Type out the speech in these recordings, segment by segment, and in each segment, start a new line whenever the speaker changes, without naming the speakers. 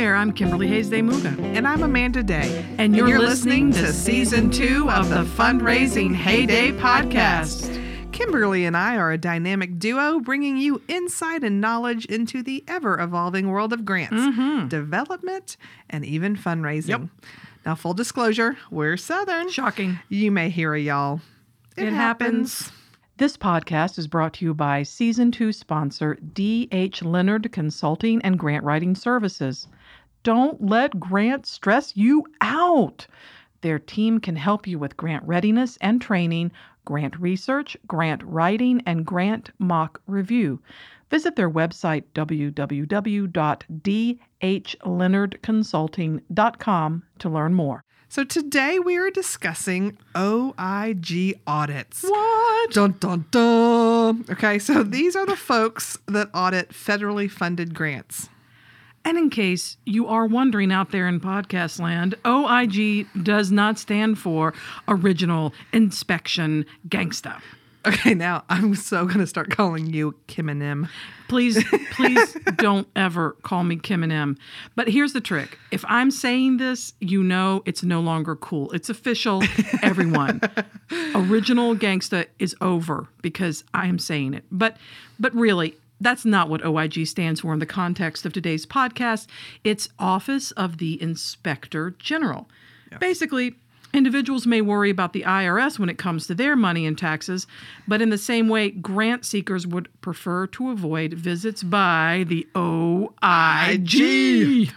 there, I'm Kimberly Hayes de Muga.
And I'm Amanda Day.
And you're, listening, to season two of the Fundraising Heyday podcast.
Kimberly and I are a dynamic duo bringing you insight and knowledge into the ever evolving world of grants, mm-hmm. development, and even fundraising.
Yep.
Now, full disclosure, we're Southern.
Shocking.
You may hear a y'all.
It happens. This podcast is brought to you by Season 2 sponsor D.H. Leonard Consulting and Grant Writing Services. Don't let grant stress you out. Their team can help you with grant readiness and training, grant research, grant writing, and grant mock review. Visit their website www.dhleonardconsulting.com to learn more.
So, today we are discussing OIG audits.
What?
Dun dun dun. Okay, so these are the folks that audit federally funded grants.
And in case you are wondering out there in podcast land, OIG does not stand for Original Inspection Gangsta.
Okay, now I'm so gonna start calling you Kim and M.
Please, please don't ever call me Kim and M. But here's the trick: if I'm saying this, you know it's no longer cool. It's official, everyone. Original Gangsta is over because I am saying it. But, but really, that's not what OIG stands for in the context of today's podcast. It's Office of the Inspector General. Basically, individuals may worry about the IRS when it comes to their money and taxes, but in the same way, grant seekers would prefer to avoid visits by the OIG.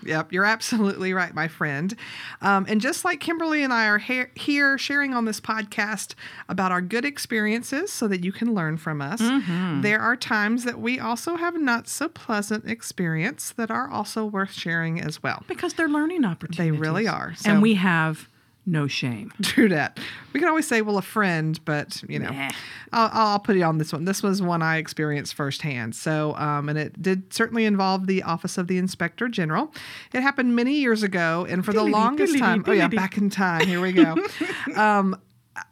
Yep, you're absolutely right, my friend. Um, and just like Kimberly and I are he- here sharing on this podcast about our good experiences so that you can learn from us,
Mm-hmm.
there are times that we also have not so pleasant experience that are also worth sharing as well.
Because they're learning opportunities.
They really are, so-
And we have no shame.
True that. We can always say, well, a friend, but you know,
Nah.
I'll, I'll put it on this one. This was one I experienced firsthand. So, um, and it did certainly involve the Office of the Inspector General. It happened many years ago, and for the longest time, oh yeah, back in time. Here we go. um,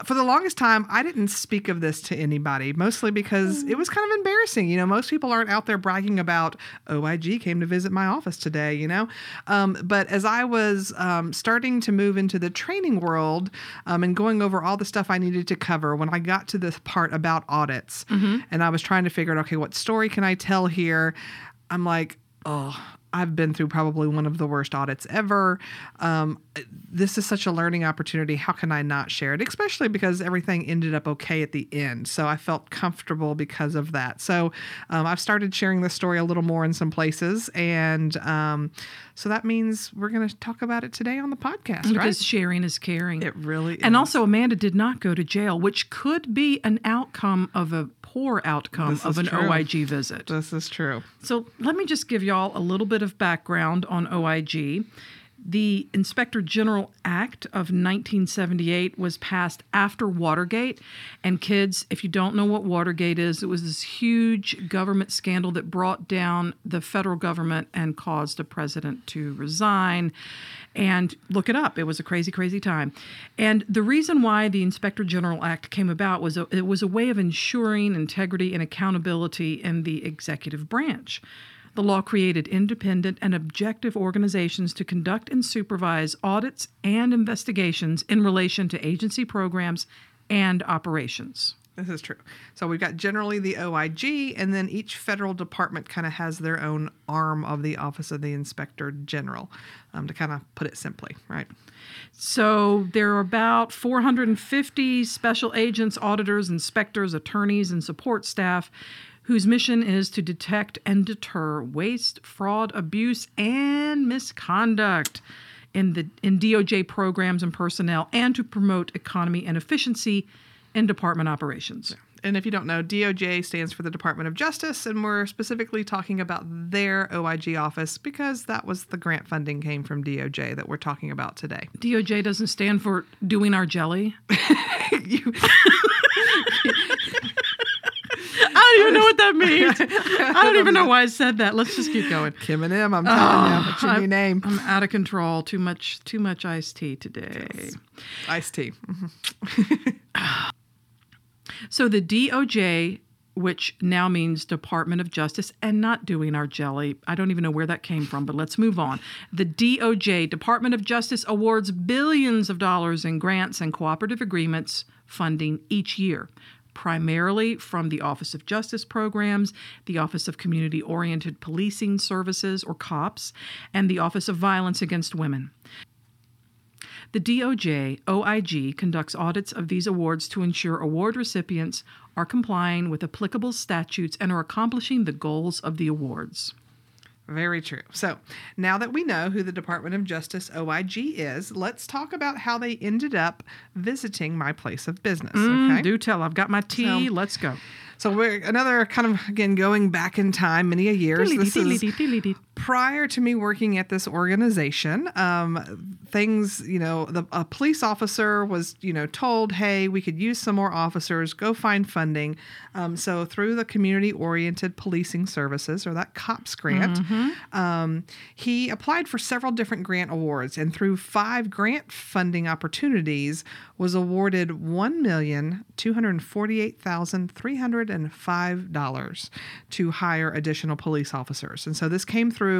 for the longest time, I didn't speak of this to anybody, mostly because it was kind of embarrassing. You know, most people aren't out there bragging about, OIG came to visit my office today, you know? Um, but as I was um, starting to move into the training world um, and going over all the stuff I needed to cover, when I got to this part about audits and I was trying to figure out, okay, what story can I tell here? I'm like, oh, I've been through probably one of the worst audits ever. Um, this is such a learning opportunity. How can I not share it? Especially because everything ended up okay at the end. So I felt comfortable because of that. So um, I've started sharing this story a little more in some places. And um, so that means we're going to talk about it today on the podcast, right?
Because sharing is caring.
It really is.
and also, Amanda did not go to jail, which could be an outcome of a poor outcome
This
of an
true.
OIG visit.
this is true.
So let me just give y'all a little bit of background on OIG. The Inspector General Act of 1978 was passed after Watergate. And kids, if you don't know what Watergate is, it was this huge government scandal that brought down the federal government and caused a president to resign. And look it up. It was a crazy, crazy time. And the reason why the Inspector General Act came about was a, it was a way of ensuring integrity and accountability in the executive branch. The law created independent and objective organizations to conduct and supervise audits and investigations in relation to agency programs and operations.
This is true. So we've got generally the OIG, and then each federal department kind of has their own arm of the Office of the Inspector General, um, to kind of put it simply, right?
So there are about 450 special agents, auditors, inspectors, attorneys, and support staff whose mission is to detect and deter waste, fraud, abuse, and misconduct in the in DOJ programs and personnel and to promote economy and efficiency in department operations.
And if you don't know, DOJ stands for the Department of Justice, and we're specifically talking about their OIG office because that was the grant funding came from DOJ that we're talking about today.
DOJ doesn't stand for doing our jelly.
You-
don't even know what that means. I don't even know why I said that. Let's just keep going.
Kim and M, I'm telling you, that's your new name.
I'm out of control. Too much too much iced tea today.
Iced tea.
So the DOJ which now means Department of Justice, and not doing our jelly. I don't even know where that came from, but let's move on. The DOJ, Department of Justice, awards billions of dollars in grants and cooperative agreements funding each year, primarily from the Office of Justice Programs, the Office of Community Oriented Policing Services, or COPS, and the Office of Violence Against Women. The DOJ OIG conducts audits of these awards to ensure award recipients are complying with applicable statutes and are accomplishing the goals of the awards.
Very true. So now that we know who the Department of Justice OIG is, let's talk about how they ended up visiting my place of business.
Mm,
Okay.
do tell. I've got my tea.
So-
Let's go.
So we're another kind of again going back in time many a years. This is
Diddly-dee,
prior to me working at this organization, um, things, you know, the, a police officer was, you know, told, hey, we could use some more officers, go find funding. Um, so through the community oriented policing services or that COPS grant, um, he applied for several different grant awards and through five grant funding opportunities was awarded $1,248,305 to hire additional police officers. And so this came through,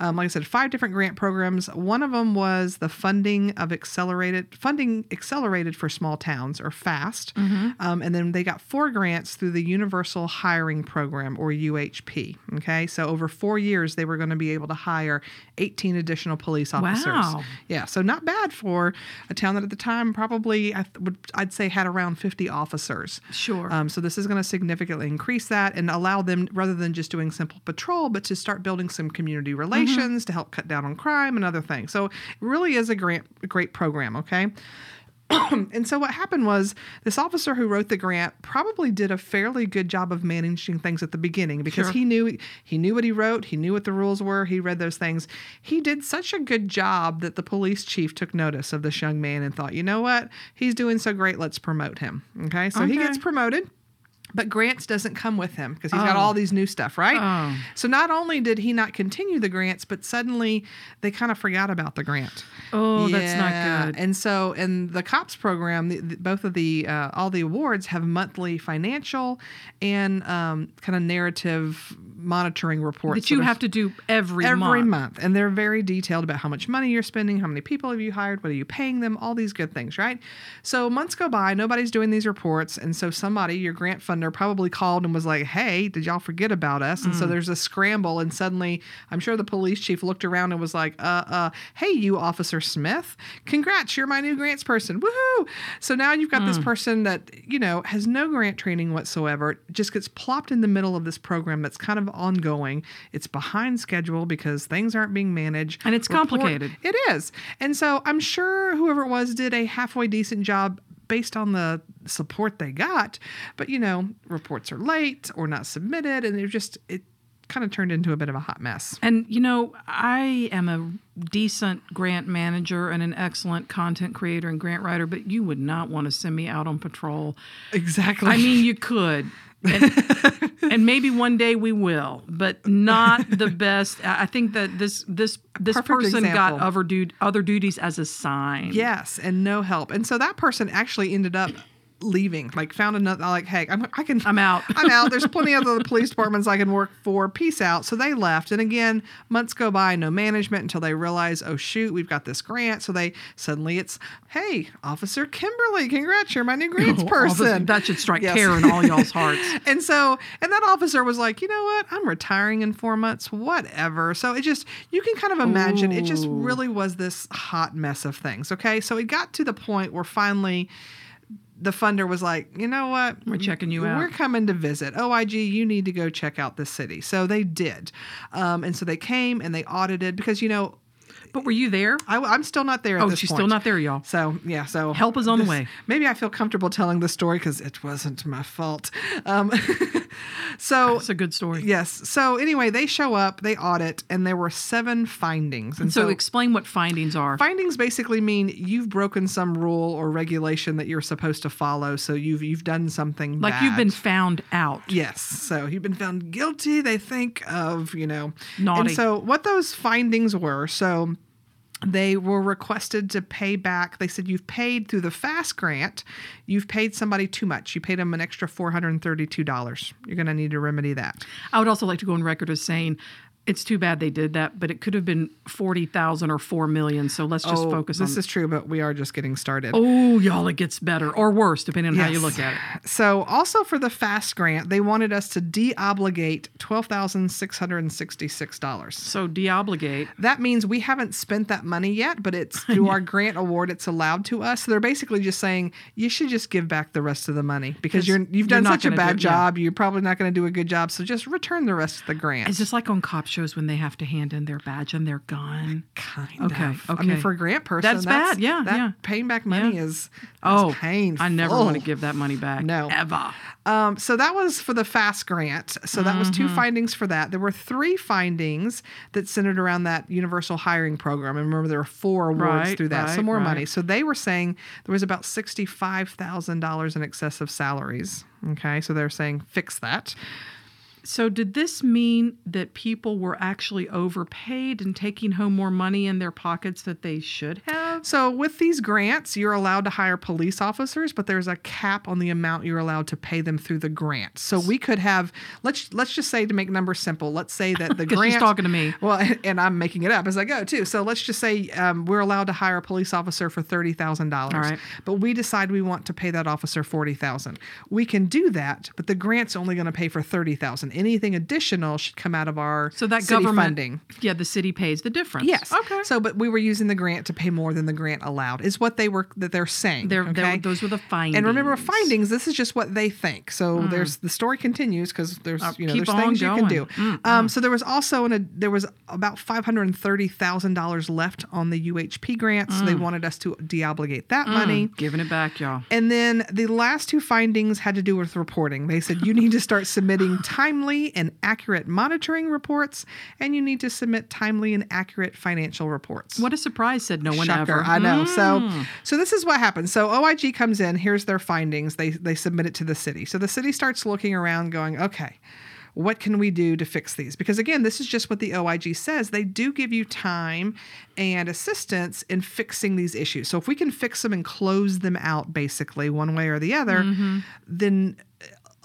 um, like I said, five different grant programs. One of them was the funding of accelerated funding accelerated for small towns or FAST. Um, and then they got four grants through the Universal Hiring Program or UHP. Okay. So over four years, they were going to be able to hire 18 additional police officers.
Wow.
Yeah, so not bad for a town that at the time probably I th- would I'd say had around 50 officers.
Sure.
Um, so this is going to significantly increase that and allow them rather than just doing simple patrol, but to start building some community Mm-hmm. relations to help cut down on crime and other things. So it really is a great a great program. Okay. and so what happened was this officer who wrote the grant probably did a fairly good job of managing things at the beginning because
Sure.
he knew he knew what he wrote, he knew what the rules were, he read those things. He did such a good job that the police chief took notice of this young man and thought, "You know what? He's doing so great, let's promote him." Okay? So he gets promoted. But grants doesn't come with him because he's got
Oh.
all these new stuff, right?
Oh.
So not only did he not continue the grants, but suddenly they kind of forgot about the grant.
Oh, that's not good.
And so, in the COPS program, the, the- both of the uh, all the awards have monthly financial and um, kind of narrative monitoring reports
that you have to do every,
every
month.
month. and they're very detailed about how much money you're spending, how many people have you hired, what are you paying them, all these good things, right? So months go by, nobody's doing these reports, and so somebody, your grant funder, probably called and was like, "Hey, did y'all forget about us?" And so there's a scramble, and suddenly, I'm sure the police chief looked around and was like, "Uh, uh, hey, you, Officer Smith, congrats, you're my new grants person, woohoo!" So now you've got this person that you know has no grant training whatsoever, just gets plopped in the middle of this program that's kind of ongoing. It's behind schedule because things aren't being managed.
And it's complicated.
It is. And so I'm sure whoever it was did a halfway decent job based on the support they got. But, you know, reports are late or not submitted, and they're just, it kind of turned into a bit of a hot mess.
And you know, I am a decent grant manager and an excellent content creator and grant writer, but you would not want to send me out on patrol.
Exactly.
I mean, you could. And, and maybe one day we will, but not the best. I think that this this this
Perfect
person got other du- other duties as a sign.
Yes, and no help. And so that person actually ended up leaving. Like found another like, hey, I'm I can
I'm out.
I'm out. There's plenty of other police departments I can work for. Peace out. So they left. And again, months go by, no management until they realize, oh shoot, we've got this grant. So they suddenly it's, hey, Officer Kimberly, congrats, you're my new grants
Oh, officer-
person.
that should strike
Yes.
terror in all y'all's hearts.
and so, and that officer was like, you know what? I'm retiring in four months, whatever. So it just, you can kind of imagine it just really was this hot mess of things. Okay. So it got to the point where finally the funder was like, you know what?
We're checking you out.
We're coming to visit. OIG, you need to go check out this city. So they did. Um, and so they came and they audited because, you know,
But were you there?
I, am still not there at
Oh,
this
she's
point.
still not there, y'all.
So yeah, so
Help is on the way.
Maybe I feel comfortable telling the story because it wasn't my fault. Um, so
That's a good story.
yes, so anyway, they show up, they audit, and there were seven findings. And
So,
so,
explain what findings are.
findings basically mean you've broken some rule or regulation that you're supposed to follow. So you've you've done something
like you've been found out.
Yes. So you've been found guilty, they think, of, you know.
Naughty.
And so what those findings were, so they were requested to pay back. They said, You've paid through the FAST grant, you've paid somebody too much. You paid them an extra $432. You're going to need to remedy that.
I would also like to go on record as saying it's too bad they did that, but it could have been forty thousand or four million. So let's just oh, focus
Oh, this
on.
is true, but we are just getting started.
oh, y'all, it gets better or worse depending on how you look at it.
So, also for the FAST grant, they wanted us to de-obligate twelve thousand six hundred and sixty-six dollars.
So deobligate.
That means we haven't spent that money yet, but it's through our grant award. It's allowed to us. So they're basically just saying you should just give back the rest of the money because you're you've
you're
done such a bad
do- yeah.
job. You're probably not going to do a good job. So just return the rest of the grant.
It's just like on cop shows when they have to hand in their badge and their gun?
kind
Okay,
of? I mean, for a grant person,
That's bad, yeah,
that
yeah.
Paying back money
Yeah.
is
Oh,
painful.
I never want to give that money back.
No.
ever.
Um, so that was for the FAST grant. So that was two
Mm-hmm.
findings for that. There were three findings that centered around that universal hiring program. And remember, there were four awards
Right,
through that. so
right,
more
right.
money. So they were saying there was about $65,000 in excessive salaries. Okay. So they're saying fix that.
So did this mean that people were actually overpaid and taking home more money in their pockets that they should have?
So with these grants, you're allowed to hire police officers, but there's a cap on the amount you're allowed to pay them through the grant. So we could have let's let's just say to make numbers simple, let's say that the
'Cause she's
grant
talking to me.
Well, and I'm making it up as I go too. So let's just say um, we're allowed to hire a police officer for thirty thousand dollars,
All right.
but we decide we want to pay that officer forty thousand. We can do that, but the grant's only going to pay for thirty thousand. Anything additional should come out of our
So that
city
government
funding.
Yeah, the city pays the difference.
Yes.
Okay.
So, but we were using the grant to pay more than the grant allowed. Is what they were that they're saying.
They're, they're-
okay.
those were the findings.
and remember, findings. This is just what they think. So there's the story continues because there's
Uh,
you know there's things you can do.
going.
Um, so there was also an, a there was about five hundred and thirty thousand dollars left on the UHP grant. So they wanted us to deobligate that money.
Giving it back, y'all.
And then the last two findings had to do with reporting. They said you need to start submitting timely and accurate monitoring reports, and you need to submit timely and accurate financial reports.
What a surprise, said no one
Shocker,
ever.
I know.
Mm.
So, so this is what happens. So OIG comes in. Here's their findings. They they submit it to the city. So the city starts looking around, going, okay. What can we do to fix these? Because again, this is just what the OIG says. They do give you time and assistance in fixing these issues. So if we can fix them and close them out, basically, one way or the other,
Mm-hmm.
then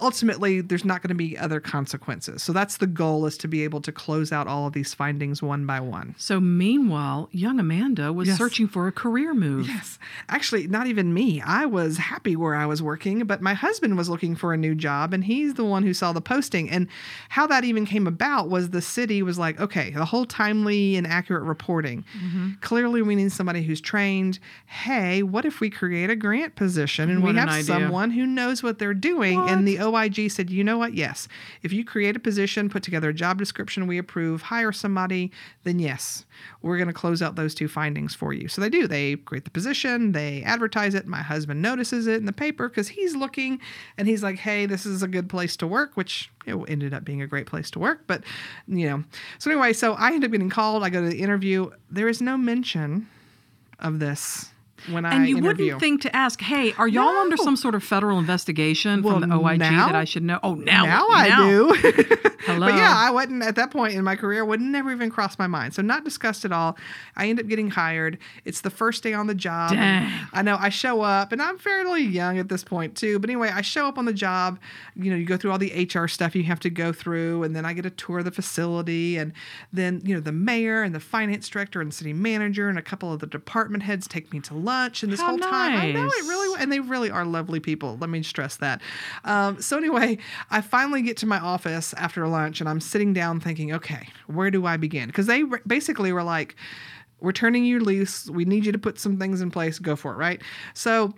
ultimately there's not going to be other consequences. So that's the goal is to be able to close out all of these findings one by one.
So meanwhile, young Amanda was
Yes.
searching for a career move.
Yes. Actually, not even me. I was happy where I was working, but my husband was looking for a new job and he's the one who saw the posting. And how that even came about was the city was like, okay, the whole timely and accurate reporting.
Mm-hmm.
Clearly, we need somebody who's trained. Hey, what if we create a grant position and
What
we have
idea.
someone who knows what they're doing? And the OIG said, you know what? Yes. If you create a position, put together a job description we approve, hire somebody, then yes, we're going to close out those two findings for you. So they do. They create the position, they advertise it. My husband notices it in the paper because he's looking and he's like, hey, this is a good place to work, which it ended up being a great place to work. But, you know, so anyway, so I end up getting called. I go to the interview. There is no mention of this when I
And you
interview.
wouldn't think to ask, hey, are y'all under some sort of federal investigation
Well,
from the OIG
now-
that I should know? Oh, now,
now I do.
Hello.
But yeah, I wasn't at that point in my career would never even cross my mind. So not discussed at all. I end up getting hired. It's the first day on the job. I know I show up and I'm fairly young at this point too. But anyway, I show up on the job. You know, you go through all the HR stuff you have to go through, and then I get a tour of the facility, and then you know the mayor and the finance director and city manager and a couple of the department heads take me to lunch. And this
How
whole time, I know it really and they really are lovely people. Let me stress that. Um, so anyway, I finally get to my office after lunch, and I'm sitting down thinking, okay, where do I begin? Because they re- basically were like, "We're turning you loose. We need you to put some things in place. Go for it." Right. So.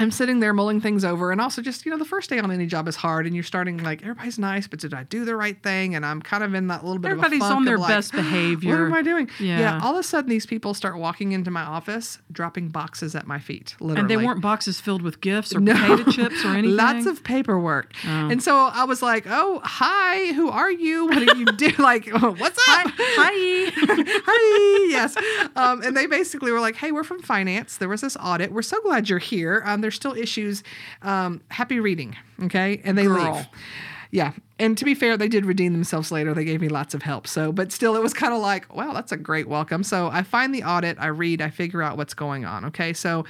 I'm sitting there mulling things over, and also just you know the first day on any job is hard, and you're starting like everybody's nice, but did I do the right thing? And I'm kind of in that little bit
Everybody's
of a funk
on their
like,
best behavior.
What am I doing?
Yeah.
All of a sudden, these people start walking into my office, dropping boxes at my feet. Literally,
And they weren't boxes filled with gifts or
No.
potato chips or anything.
Lots of paperwork.
Oh.
And so I was like, oh, hi, who are you? What do you do? like, what's up?
Hi.
Hi. Yes. Um, and they basically were like, hey, we're from finance. There was this audit. We're so glad you're here. Um, there's still issues. Um, happy reading. Okay. And they
Girl.
leave. Yeah. And to be fair, they did redeem themselves later. They gave me lots of help. So, but still, it was kind of like, wow, that's a great welcome. So I find the audit, I read, I figure out what's going on. Okay. So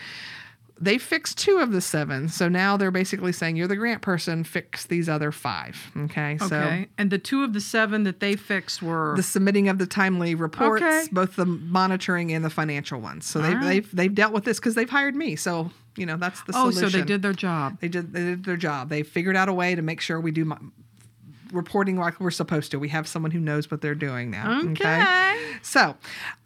they fixed two of the seven. So now they're basically saying, you're the grant person, fix these other five. Okay. So
Okay. And the two of the seven that they fixed were
the submitting of the timely reports,
Okay.
both the monitoring and the financial ones. So they've,
right.
they've, they've dealt with this because they've hired me. So, you know, that's the
Oh,
solution.
Oh, so they did their job.
They did, they did their job. They figured out a way to make sure we do my, reporting like we're supposed to. We have someone who knows what they're doing now.
Okay.
So,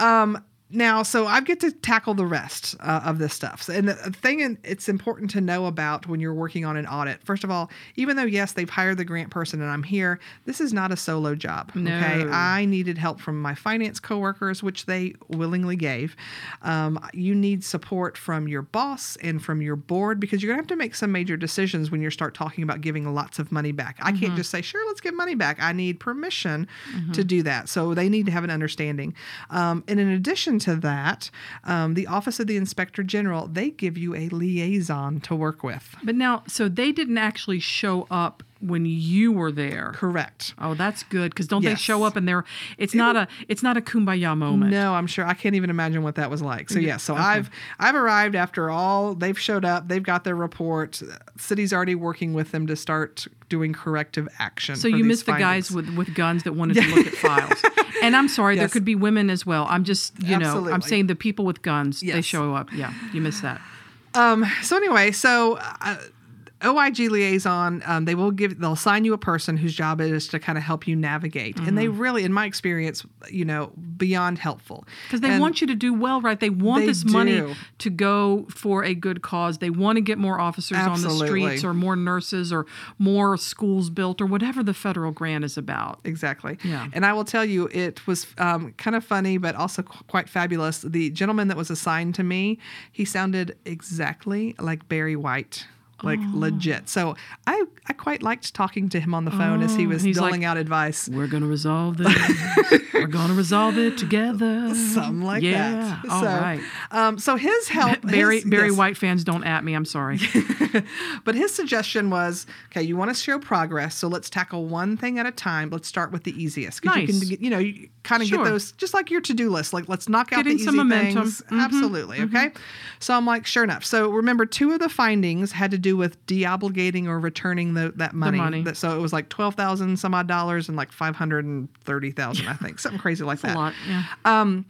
um, now, so I get to tackle the rest uh, of this stuff. So, and the thing in- it's important to know about when you're working on an audit, first of all, even though, yes, they've hired the grant person and I'm here, this is not a solo job. Okay.
No.
I needed help from my finance coworkers, which they willingly gave. Um, you need support from your boss and from your board because you're going to have to make some major decisions when you start talking about giving lots of money back. I can't just say, sure, let's give money back. I need permission to do that. So they need to have an understanding. Um, and in addition to that, um, the Office of the Inspector General, they give you a liaison to work with.
But now, so they didn't actually show up when you were there.
Correct.
Oh, that's good because don't they show up and they're it's not a it's not a kumbaya moment.
No, I'm sure I can't even imagine what that was like. So yeah, so I've I've arrived after all they've showed up, they've got their report. City's already working with them to start doing corrective action.
So you missed the guys with, with guns that wanted to look at files. And I'm sorry, there could be women as well. I'm just, you know, I'm saying the people with guns, they show up. Yeah, you missed that.
Um. So anyway, so. Uh, OIG liaison, um, they will give, they'll assign you a person whose job it is to kind of help you navigate. And they really, in my experience, you know, beyond helpful.
Because they
And-
want you to do well, right? They want
They
this money to go for a good cause. They want to get more officers on the streets or more nurses or more schools built or whatever the federal grant is about.
Exactly.
Yeah.
And I will tell you, it was um, kind of funny, but also qu- quite fabulous. The gentleman that was assigned to me, he sounded exactly like Barry White. Like
Oh.
legit. So I, I quite liked talking to him on the phone as he
Oh,
was doling
like-
out advice.
We're going to resolve this. We're going to resolve it together.
Something like
yeah.
that.
All
so,
right.
Um, so his help,
Barry
his-
Barry
yes.
White fans don't at me. I'm sorry.
but his suggestion was, okay, you want to show progress, so let's tackle one thing at a time. Let's start with the easiest because you
Nice.
can, you know, you kind of
Sure.
get those just like your to-do list. Like, let's knock out
Getting
the
some
easy
momentum.
things.
Mhm,
Absolutely, okay. So I'm like, sure enough. So remember, two of the findings had to do with deobligating or returning the, that money.
money.
That, so it was like twelve thousand some odd dollars and like five hundred and thirty thousand, I think, something crazy like
a
that.
lot. Yeah.
Um,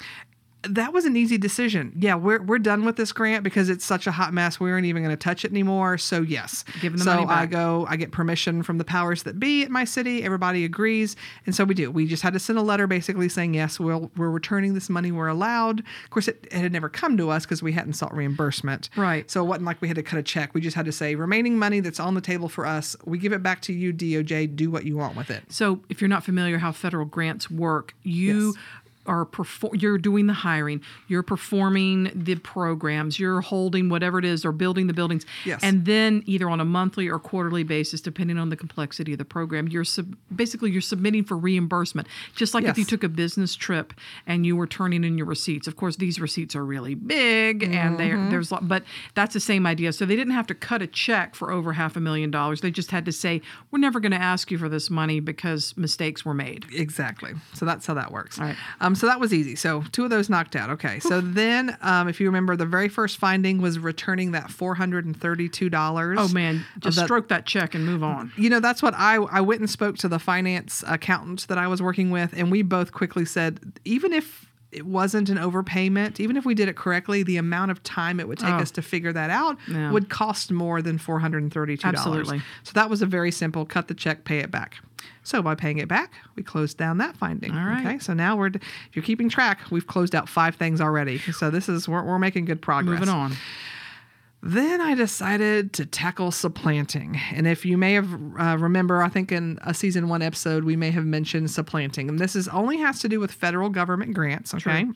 that was an easy decision. Yeah, we're we're done with this grant because it's such a hot mess. We aren't even going to touch it anymore. So yes,
Give them the
so
money
I go, I get permission from the powers that be at my city. Everybody agrees, and so we do. We just had to send a letter basically saying yes, we'll, we're returning this money. We're allowed. Of course, it, it had never come to us because we hadn't sought reimbursement.
Right.
So it wasn't like we had to cut a check. We just had to say remaining money that's on the table for us. We give it back to you, DOJ. Do what you want with it.
So, if you're not familiar how federal grants work, you
Yes.
Are perform you're doing the hiring, you're performing the programs, you're holding whatever it is or building the buildings.
Yes.
And then either on a monthly or quarterly basis depending on the complexity of the program, you're sub- basically you're submitting for reimbursement. Just like if you took a business trip and you were turning in your receipts. Of course, these receipts are really big and they
Mm-hmm.
there's but that's the same idea. So they didn't have to cut a check for over half a million dollars. They just had to say, "We're never going to ask you for this money because mistakes were made."
Exactly. So that's how that works.
All right.
Um, so that was easy. So two of those knocked out. Okay. So then, um, if you remember, the very first finding was returning that four hundred and thirty-two dollars.
Oh man, just
that-
stroke that check and move on.
You know, that's what I I went and spoke to the finance accountant that I was working with, and we both quickly said, even if it wasn't an overpayment, even if we did it correctly, the amount of time it would take
Oh.
us to figure that out
Yeah.
would cost more than four hundred and thirty-two dollars.
Absolutely.
So that was a very simple cut the check, pay it back. So by paying it back, we closed down that finding.
All right.
Okay. So now we're, if you're keeping track, we've closed out five things already. So this is we're, we're making good progress.
Moving on.
Then I decided to tackle supplanting. And if you may have uh, remember, I think in a season one episode, we may have mentioned supplanting. And this is only has to do with federal government grants. Okay.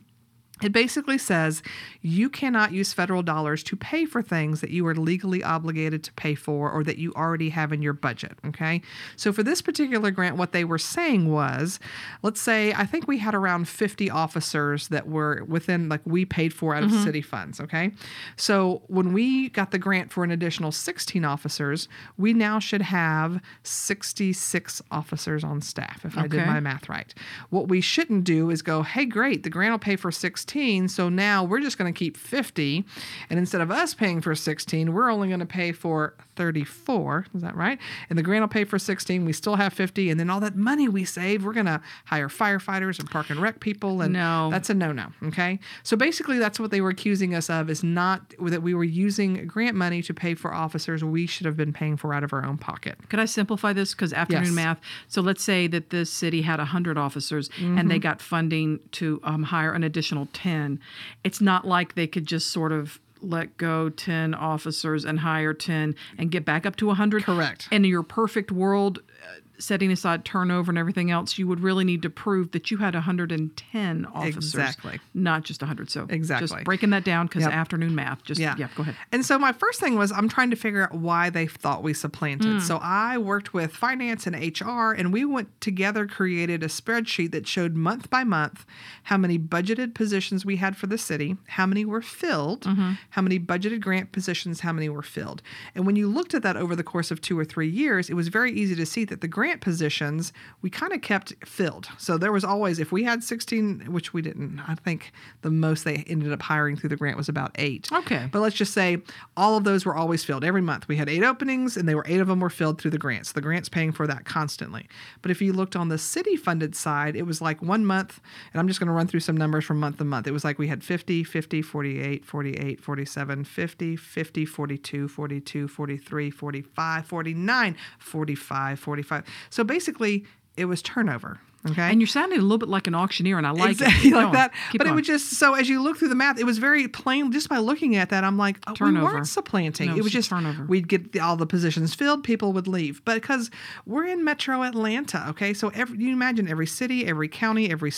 It basically says you cannot use federal dollars to pay for things that you are legally obligated to pay for or that you already have in your budget. Okay. So for this particular grant, what they were saying was let's say, I think we had around 50 officers that were within, like, we paid for out of mm-hmm. city funds. Okay. So when we got the grant for an additional 16 officers, we now should have 66 officers on staff, if I did my math right. What we shouldn't do is go, hey, great, the grant will pay for 16, so now we're just going to keep 50. And instead of us paying for 16, we're only going to pay for 34. Is that right? And the grant will pay for 16. We still have 50. And then all that money we save, we're going to hire firefighters and park and rec people. And
No.
that's a no no. Okay. So basically, that's what they were accusing us of is not that we were using grant money to pay for officers we should have been paying for out of our own pocket.
Could I simplify this? Because afternoon
Yes.
math. So let's say that this city had 100 officers and
Mm-hmm.
they got funding to um, hire an additional 10. It's not like they could just sort of let go 10 officers and hire 10 and get back up to 100.
Correct.
In your perfect world, uh, setting aside turnover and everything else, you would really need to prove that you had 110 officers.
Exactly.
Not just 100. So
Exactly.
just breaking that down because
Yep.
afternoon math. Just,
Yeah.
yeah. go ahead.
And so my first thing was I'm trying to figure out why they thought we supplanted. Mm. So I worked with finance and HR and we went together created a spreadsheet that showed month by month how many budgeted positions we had for the city, how many were filled, mm-hmm. how many budgeted grant positions, how many were filled. And when you looked at that over the course of 2 or 3 years, it was very easy to see that the grant positions we kind of kept filled. So there was always if we had 16 which we didn't, I think the most they ended up hiring through the grant was about 8.
Okay.
But let's just say all of those were always filled every month. We had eight openings, and they were eight of them were filled through the grants. The grants paying for that constantly. But if you looked on the city funded side, it was like one month, and I'm just going to run through some numbers from month to month. It was like we had 50, 50, 48, 48, 47, 50, 50, 42, 42, 43, 45, 49, 45, 45. So basically, it was turnover. Okay.
And you're sounding a little bit like an auctioneer, and I like
exactly
it.
Like that.
Keep
but it was just so as you look through the math, it was very plain. Just by looking at that, I'm like, oh, we weren't supplanting.
No,
it was just
turnover.
We'd get the, all the positions filled, people would leave. But because we're in Metro Atlanta, okay, so every, you imagine every city, every county, every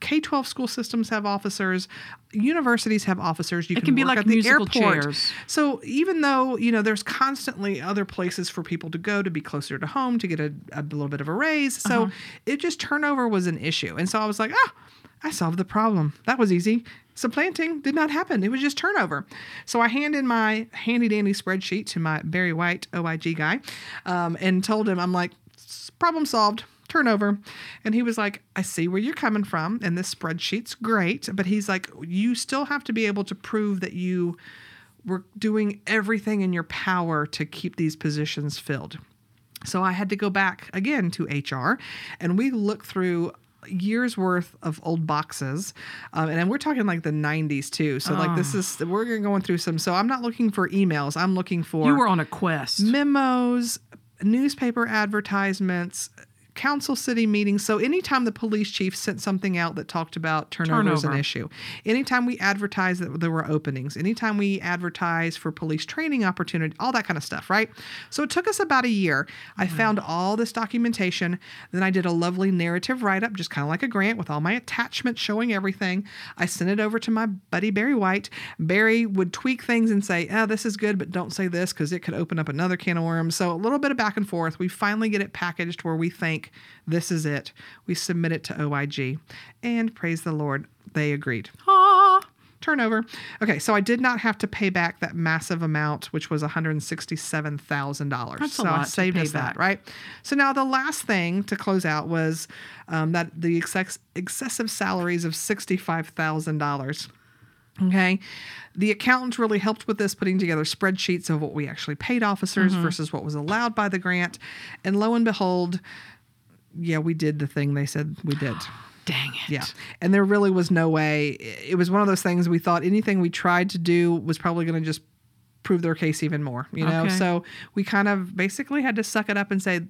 K twelve school systems have officers. Universities have officers. You
It can be
work
like
at the airport.
chairs.
So even though you know there's constantly other places for people to go to be closer to home to get a, a little bit of a raise, so
Uh-huh.
it just turnover was an issue, and so I was like, ah, I solved the problem. That was easy. Supplanting did not happen. It was just turnover. So I handed my handy dandy spreadsheet to my Barry White OIG guy, um, and told him, I'm like, problem solved turnover. And he was like, I see where you're coming from, and this spreadsheet's great. But he's like, you still have to be able to prove that you were doing everything in your power to keep these positions filled. So I had to go back again to HR, and we looked through years worth of old boxes um, and we're talking like the 90s too. So like this is we're going through some so i'm not looking for emails. I'm looking for
you were on a quest.
memos, newspaper advertisements, council city meetings. So anytime the police chief sent something out that talked about turnover, as an issue, anytime we advertised that there were openings, anytime we advertised for police training opportunity, all that kind of stuff, right? So it took us about a year. I mm-hmm. found all this documentation. Then I did a lovely narrative write up, just kind of like a grant with all my attachments showing everything. I sent it over to my buddy Barry White. Barry would tweak things and say, oh, this is good, but don't say this because it could open up another can of worms. So a little bit of back and forth. We finally get it packaged where we think this is it. We submit it to OIG. And praise the Lord, they agreed.
Ah.
Turnover. Okay, so I did not have to pay back that massive amount, which was $167,000.
That's a
so
lot
I
to
saved
pay
us that,
back.
right? So now the last thing to close out was um, that the excess, excessive salaries of $65,000. Okay. The accountant really helped with this, putting together spreadsheets of what we actually paid officers
Mm-hmm.
versus what was allowed by the grant. And lo and behold, yeah, we did the thing they said we did.
Dang it.
Yeah. And there really was no way. It was one of those things we thought anything we tried to do was probably going to just prove their case even more. You know,
Okay.
so we kind of basically had to suck it up and say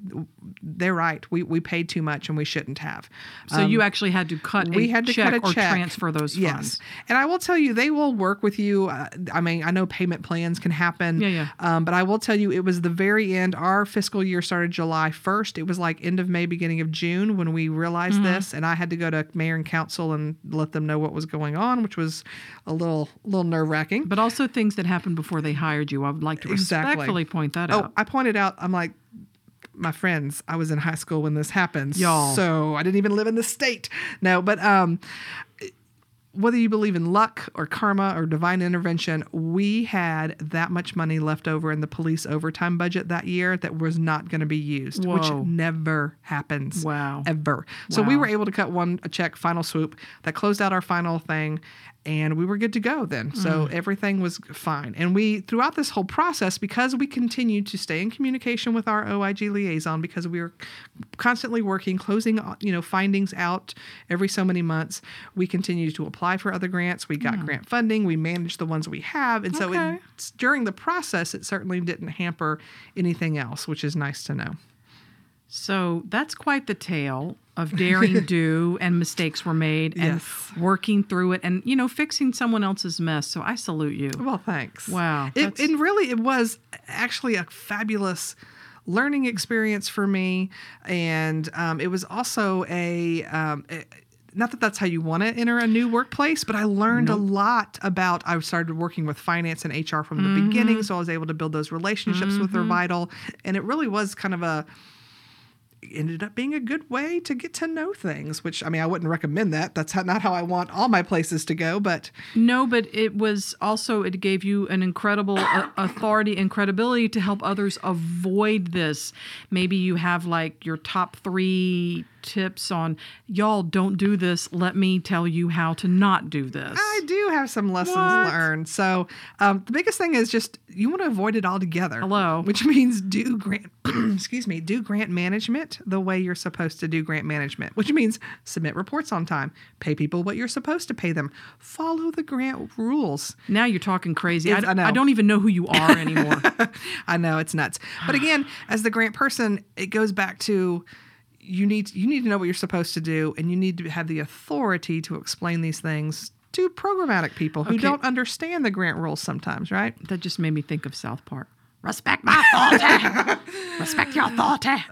they're right. We we paid too much and we shouldn't have.
So you actually had to cut
Um, we had to
check
cut a
or
check.
transfer those
yes.
funds.
And I will tell you, they will work with you. Uh, I mean, I know payment plans can happen.
Yeah, yeah.
Um, but I will tell you, it was the very end. Our fiscal year started July 1st. It was like end of May, beginning of June when we realized
Mm-hmm.
this. And I had to go to mayor and council and let them know what was going on, which was a little, little nerve wracking.
But also things that happened before they hired you. I would like to
Exactly.
respectfully point that out.
Oh,
out.
I pointed out, I'm like, my friends, I was in high school when this happened.
Y'all.
So I didn't even live in the state. No, but um, whether you believe in luck or karma or divine intervention, we had that much money left over in the police overtime budget that year that was not going to be used,
Whoa.
which never happens.
Wow.
Ever. So we were able to cut one a check, final swoop, that closed out our final thing, and we were good to go then. So
Mm.
everything was fine. And we, throughout this whole process, because we continued to stay in communication with our OIG liaison, because we were constantly working, closing, uh, you know, findings out every so many months, we continued to apply for other grants. We got grant funding. We managed the ones we have. And so.
Okay.
it's, during the process, it certainly didn't hamper anything else, which is nice to know.
So that's quite the tale of daring do and mistakes were made and
Yes.
working through it and you know fixing someone else's mess. So I salute you.
Well, thanks.
Wow,
It, and really, it was actually a fabulous learning experience for me. And um, it was also a. Um, a- not that that's how you want to enter a new workplace, but I learned a lot about. I started working with finance and HR from the
Mm-hmm.
beginning, so I was able to build those relationships with their vital, and it really was kind of a ended up being a good way to get to know things. Which I mean, I wouldn't recommend that. That's how, not how I want all my places to go, but
No, but it was also it gave you an incredible uh, authority and credibility to help others avoid this. Maybe you have like your top 3 tips on y'all don't do this. Let me tell you how to not do this.
I do have some lessons
What?
learned. So um, the biggest thing is just you want to avoid it altogether.
Hello.
which means do grant. excuse me, do grant management the way you're supposed to do grant management, which means submit reports on time, pay people what you're supposed to pay them, follow the grant rules.
now you're talking crazy. I,
It's- I know.
I don't even know who you are anymore.
I know it's nuts, but again, as the grant person, it goes back to you need you need to know what you're supposed to do, and you need to have the authority to explain these things to programmatic people who
Okay.
don't understand the grant rules sometimes, right?
that just made me think of South Park. Respect my authority. Respect your authority.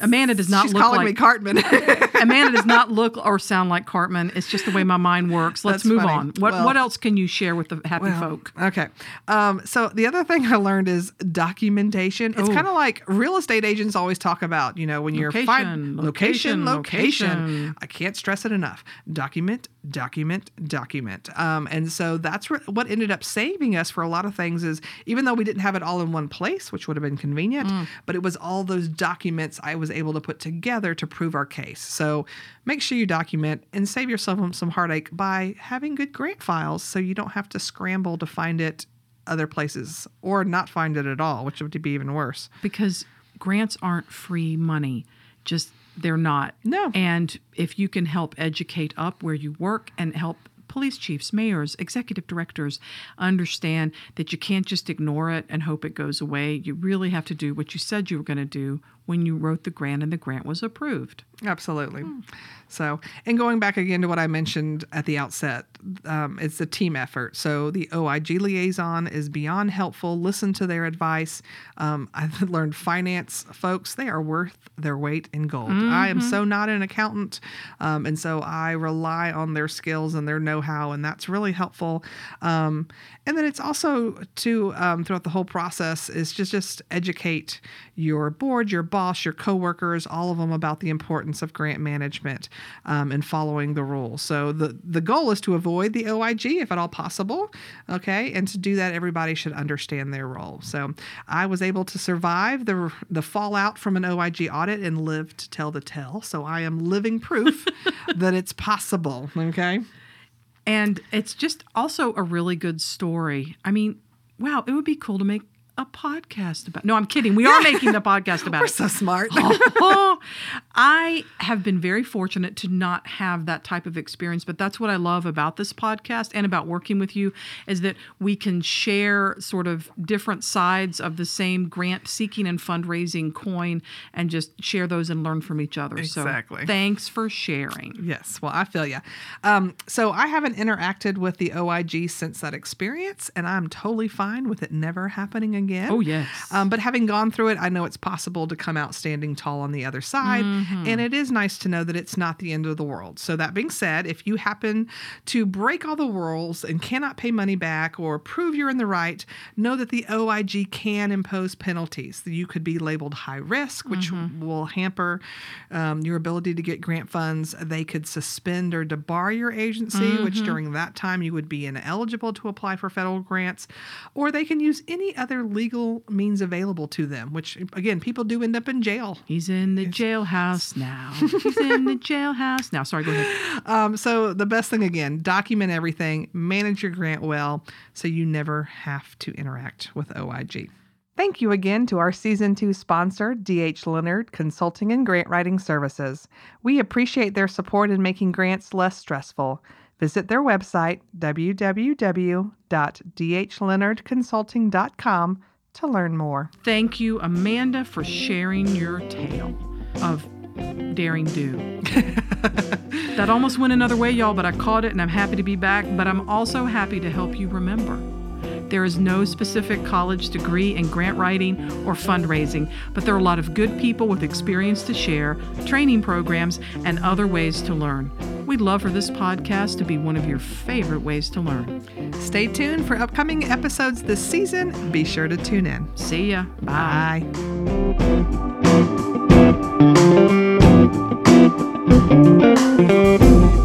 Amanda does not look.
She's
look
calling
like
me Cartman.
Amanda does not look or sound like Cartman. It's just the way my mind works. Let's
That's
move
funny.
on. What
Well-
what else can you share with the happy
Well,
folk?
Okay. Um, so the other thing I learned is documentation. It's kind of like real estate agents always talk about, you know, when you're
Location,
fin- location,
location,
location,
location.
I can't stress it enough. Document, document, document. Um, and so that's re- what ended up saving us for a lot of things is even though we didn't have it all in one place, which would have been convenient,
Mm.
but it was all those documents I was able to put together to prove our case. So make sure you document and save yourself some heartache by having good grant files so you don't have to scramble to find it other places or not find it at all, which would be even worse.
Because grants aren't free money. Just they're not.
No.
And if you can help educate up where you work and help police chiefs, mayors, executive directors understand that you can't just ignore it and hope it goes away. You really have to do what you said you were going to do when you wrote the grant and the grant was approved.
Absolutely. So, and going back again to what I mentioned at the outset, um, it's a team effort. So the OIG liaison is beyond helpful. Listen to their advice. Um, I've learned finance folks; they are worth their weight in gold. I am so not an accountant, um, and so I rely on their skills and their know-how, and that's really helpful. Um, and then it's also to um, throughout the whole process is just just educate your board, your boss, your coworkers, all of them about the importance of grant management um, and following the rules. So the the goal is to avoid the OIG if at all possible. Okay, and to do that, everybody should understand their role. So I was able to survive the the fallout from an OIG audit and live to tell the tale. So I am living proof that it's possible. Okay.
And it's just also a really good story. I mean, wow, it would be cool to make a podcast about. No, I'm kidding. We are making the podcast about
We're
it.
so smart.
oh, I have been very fortunate to not have that type of experience, but that's what I love about this podcast and about working with you is that we can share sort of different sides of the same grant seeking and fundraising coin and just share those and learn from each other.
Exactly.
So thanks for sharing.
Yes, well, I feel you. Um, so I haven't interacted with the OIG since that experience, and I'm totally fine with it never happening again.
Oh, yes.
Um, but having gone through it, I know it's possible to come out standing tall on the other side,
Mm-hmm.
and it is nice to know that it's not the end of the world. So that being said, if you happen to break all the rules and cannot pay money back or prove you're in the right, know that the OIG can impose penalties. You could be labeled high risk, which
Mm-hmm.
will hamper um, your ability to get grant funds. They could suspend or debar your agency,
Mm-hmm.
which during that time you would be ineligible to apply for federal grants, or they can use any other legal means available to them, which again, people do end up in jail.
He's in the jailhouse now. He's in the jailhouse now. Sorry, go ahead.
Um, so the best thing again, document everything, manage your grant well, so you never have to interact with OIG. Thank you again to our season two sponsor, DH Leonard Consulting and Grant Writing Services. We appreciate their support in making grants less stressful. Visit their website, www.dhleonardconsulting.com, to learn more.
Thank you, Amanda, for sharing your tale of daring do. that almost went another way, y'all, but I caught it and I'm happy to be back. But I'm also happy to help you remember. There is no specific college degree in grant writing or fundraising, but there are a lot of good people with experience to share, training programs, and other ways to learn. We'd love for this podcast to be one of your favorite ways to learn.
Stay tuned for upcoming episodes this season. Be sure to tune in.
See ya. Bye.
Bye.